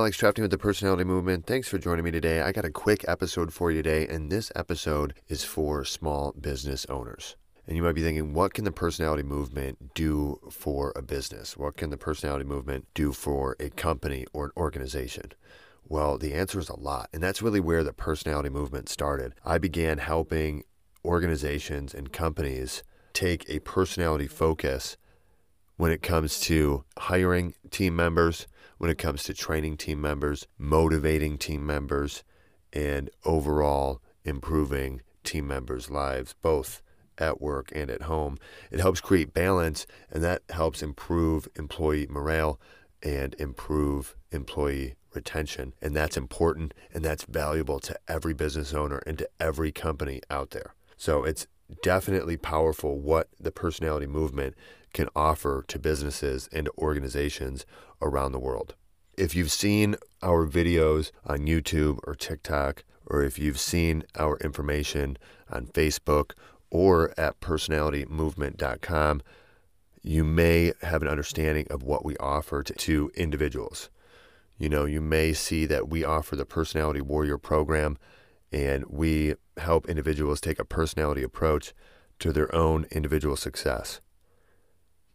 Alex Trefney with the Personality Movement. Thanks for joining me today. I got a quick episode for you today, and this episode is for small business owners. And you might be thinking, what can the personality movement do for a business? What can the personality movement do for a company or an organization? Well, the answer is a lot. And that's really where the personality movement started. I began helping organizations and companies take a personality focus when it comes to hiring team members, when it comes to training team members, motivating team members, and overall improving team members' lives, both at work and at home. It helps create balance, and that helps improve employee morale and improve employee retention. And that's important and that's valuable to every business owner and to every company out there. So it's definitely powerful what the personality movement can offer to businesses and organizations around the world. If you've seen our videos on YouTube or TikTok, or if you've seen our information on Facebook or at personalitymovement.com, you may have an understanding of what we offer to, to, individuals. You know, you may see that we offer the Personality Warrior program and we help individuals take a personality approach to their own individual success.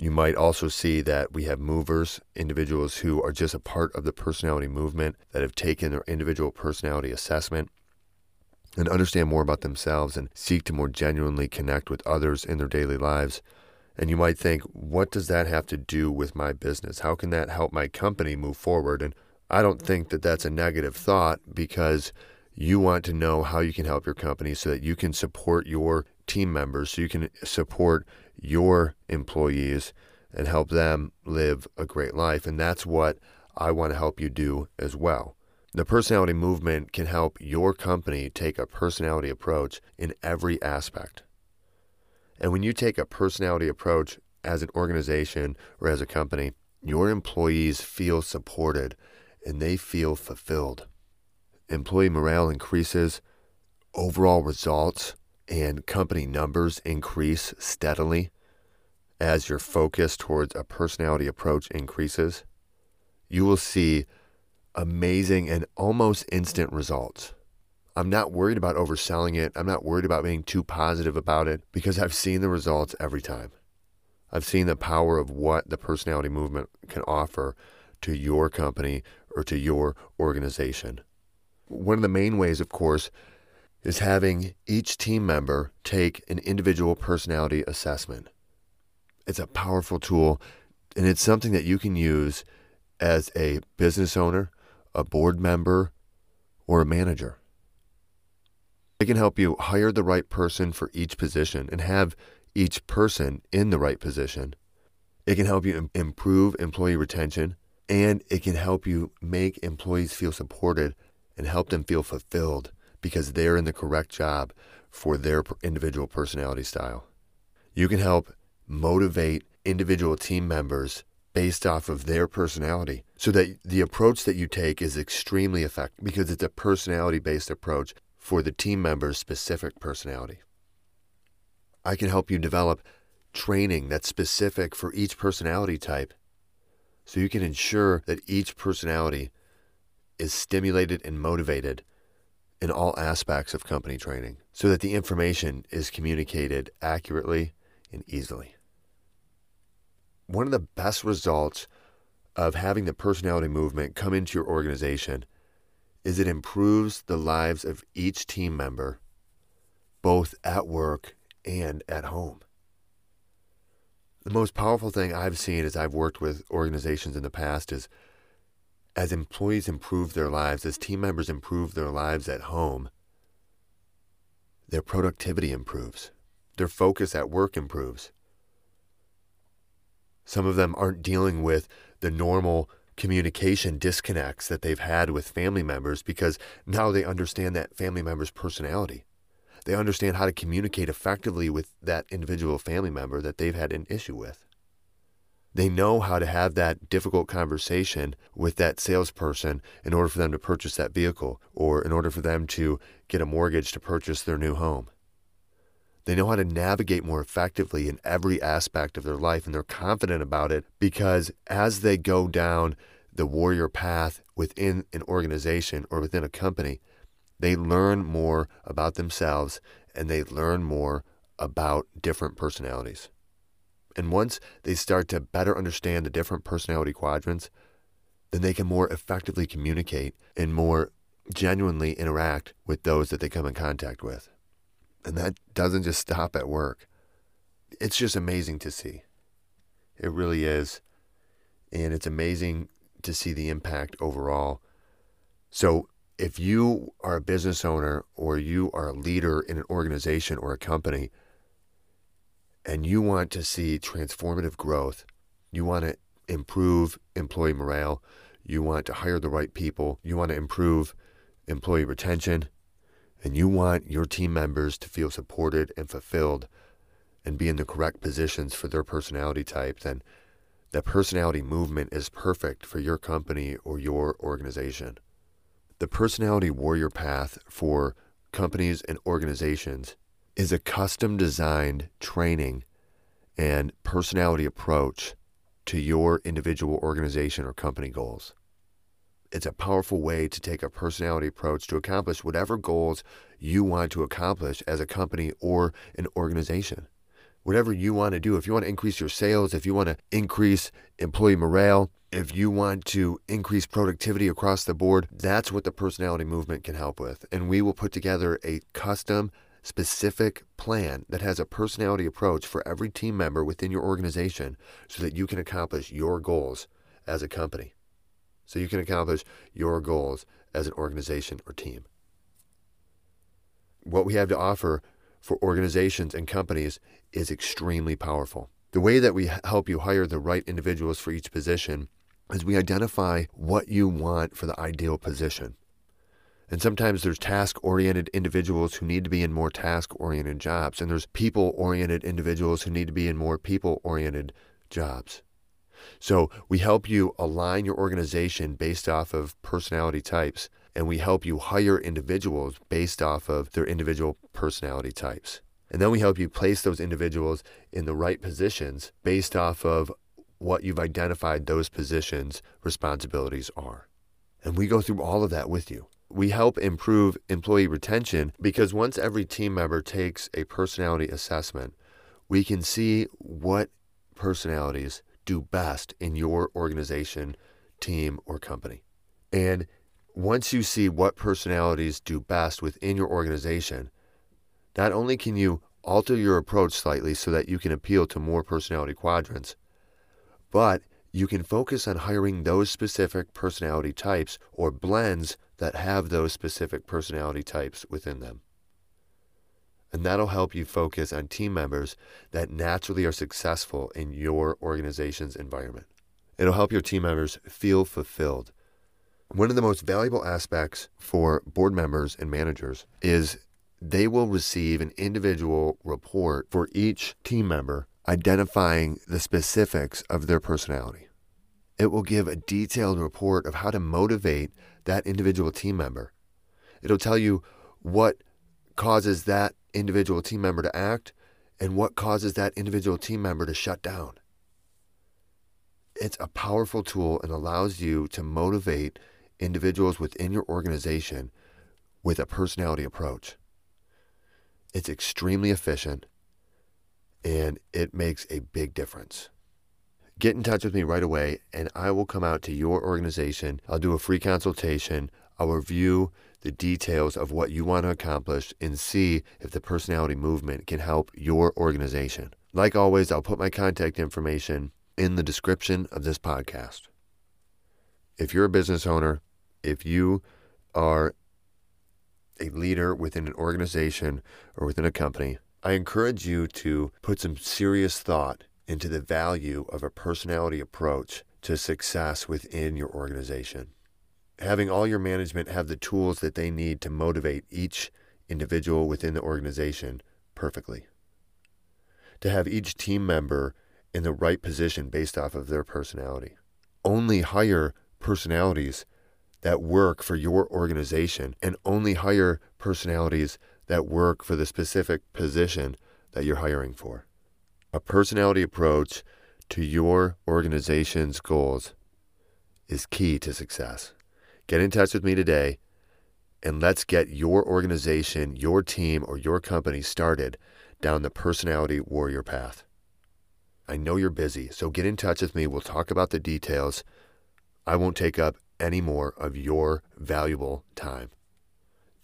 You might also see that we have movers, individuals who are just a part of the personality movement that have taken their individual personality assessment and understand more about themselves and seek to more genuinely connect with others in their daily lives. And you might think, what does that have to do with my business? How can that help my company move forward? And I don't think that that's a negative thought because you want to know how you can help your company so that you can support your team members, so you can support your employees and help them live a great life. And that's what I want to help you do as well. The personality movement can help your company take a personality approach in every aspect. And when you take a personality approach as an organization or as a company, your employees feel supported and they feel fulfilled. Employee morale increases, overall results and company numbers increase steadily as your focus towards a personality approach increases. You will see amazing and almost instant results. I'm not worried about overselling it. I'm not worried about being too positive about it because I've seen the results every time. I've seen the power of what the personality movement can offer to your company or to your organization. One of the main ways, of course, is having each team member take an individual personality assessment. It's a powerful tool and it's something that you can use as a business owner a board member, or a manager. It can help you hire the right person for each position and have each person in the right position. It can help you improve employee retention and it can help you make employees feel supported and help them feel fulfilled because they're in the correct job for their individual personality style. You can help motivate individual team members based off of their personality so that the approach that you take is extremely effective because it's a personality based approach for the team member's specific personality. I can help you develop training that's specific for each personality type so you can ensure that each personality is stimulated and motivated in all aspects of company training so that the information is communicated accurately and easily one of the best results of having the personality movement come into your organization is it improves the lives of each team member, both at work and at home. The most powerful thing I've seen as I've worked with organizations in the past is as employees improve their lives, as team members improve their lives at home, their productivity improves, their focus at work improves. Some of them aren't dealing with the normal communication disconnects that they've had with family members because now they understand that family member's personality. They understand how to communicate effectively with that individual family member that they've had an issue with. They know how to have that difficult conversation with that salesperson in order for them to purchase that vehicle or in order for them to get a mortgage to purchase their new home. They know how to navigate more effectively in every aspect of their life, and they're confident about it because as they go down the warrior path within an organization or within a company, they learn more about themselves and they learn more about different personalities. And once they start to better understand the different personality quadrants, then they can more effectively communicate and more genuinely interact with those that they come in contact with. And that doesn't just stop at work. It's just amazing to see. It really is. And it's amazing to see the impact overall. So, if you are a business owner or you are a leader in an organization or a company and you want to see transformative growth, you want to improve employee morale, you want to hire the right people, you want to improve employee retention, and you want your team members to feel supported and fulfilled and be in the correct positions for their personality type, then the personality movement is perfect for your company or your organization. The personality warrior path for companies and organizations is a custom designed training and personality approach to your individual organization or company goals. It's a powerful way to take a personality approach to accomplish whatever goals you want to accomplish as a company or an organization. Whatever you want to do, if you want to increase your sales, if you want to increase employee morale, if you want to increase productivity across the board, that's what the personality movement can help with. And we will put together a custom, specific plan that has a personality approach for every team member within your organization so that you can accomplish your goals as a company. So you can accomplish your goals as an organization or team. What we have to offer for organizations and companies is extremely powerful. The way that we help you hire the right individuals for each position is we identify what you want for the ideal position. And sometimes there's task oriented individuals who need to be in more task oriented jobs, and there's people oriented individuals who need to be in more people oriented jobs. So we help you align your organization based off of personality types, and we help you hire individuals based off of their individual personality types. And then we help you place those individuals in the right positions based off of what you've identified those positions' responsibilities are. And we go through all of that with you. We help improve employee retention because once every team member takes a personality assessment, we can see what personalities do best in your organization, team, or company. And once you see what personalities do best within your organization, not only can you alter your approach slightly so that you can appeal to more personality quadrants, but you can focus on hiring those specific personality types or blends that have those specific personality types within them. And that'll help you focus on team members that naturally are successful in your organization's environment. It'll help your team members feel fulfilled. One of the most valuable aspects for board members and managers is they will receive an individual report for each team member identifying the specifics of their personality. It will give a detailed report of how to motivate that individual team member. It'll tell you what causes that individual team member to act and what causes that individual team member to shut down. It's a powerful tool and allows you to motivate individuals within your organization with a personality approach. It's extremely efficient and it makes a big difference. Get in touch with me right away and I will come out to your organization. I'll do a free consultation. I'll review the details of what you want to accomplish and see if the personality movement can help your organization. Like always, I'll put my contact information in the description of this podcast. If you're a business owner, if you are a leader within an organization or within a company, I encourage you to put some serious thought into the value of a personality approach to success within your organization. Having all your management have the tools that they need to motivate each individual within the organization perfectly. To have each team member in the right position based off of their personality. Only hire personalities that work for your organization and only hire personalities that work for the specific position that you're hiring for. A personality approach to your organization's goals is key to success. Get in touch with me today and let's get your organization, your team, or your company started down the personality warrior path. I know you're busy, so get in touch with me. We'll talk about the details. I won't take up any more of your valuable time.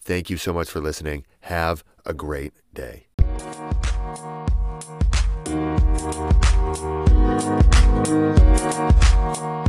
Thank you so much for listening. Have a great day. Thank you.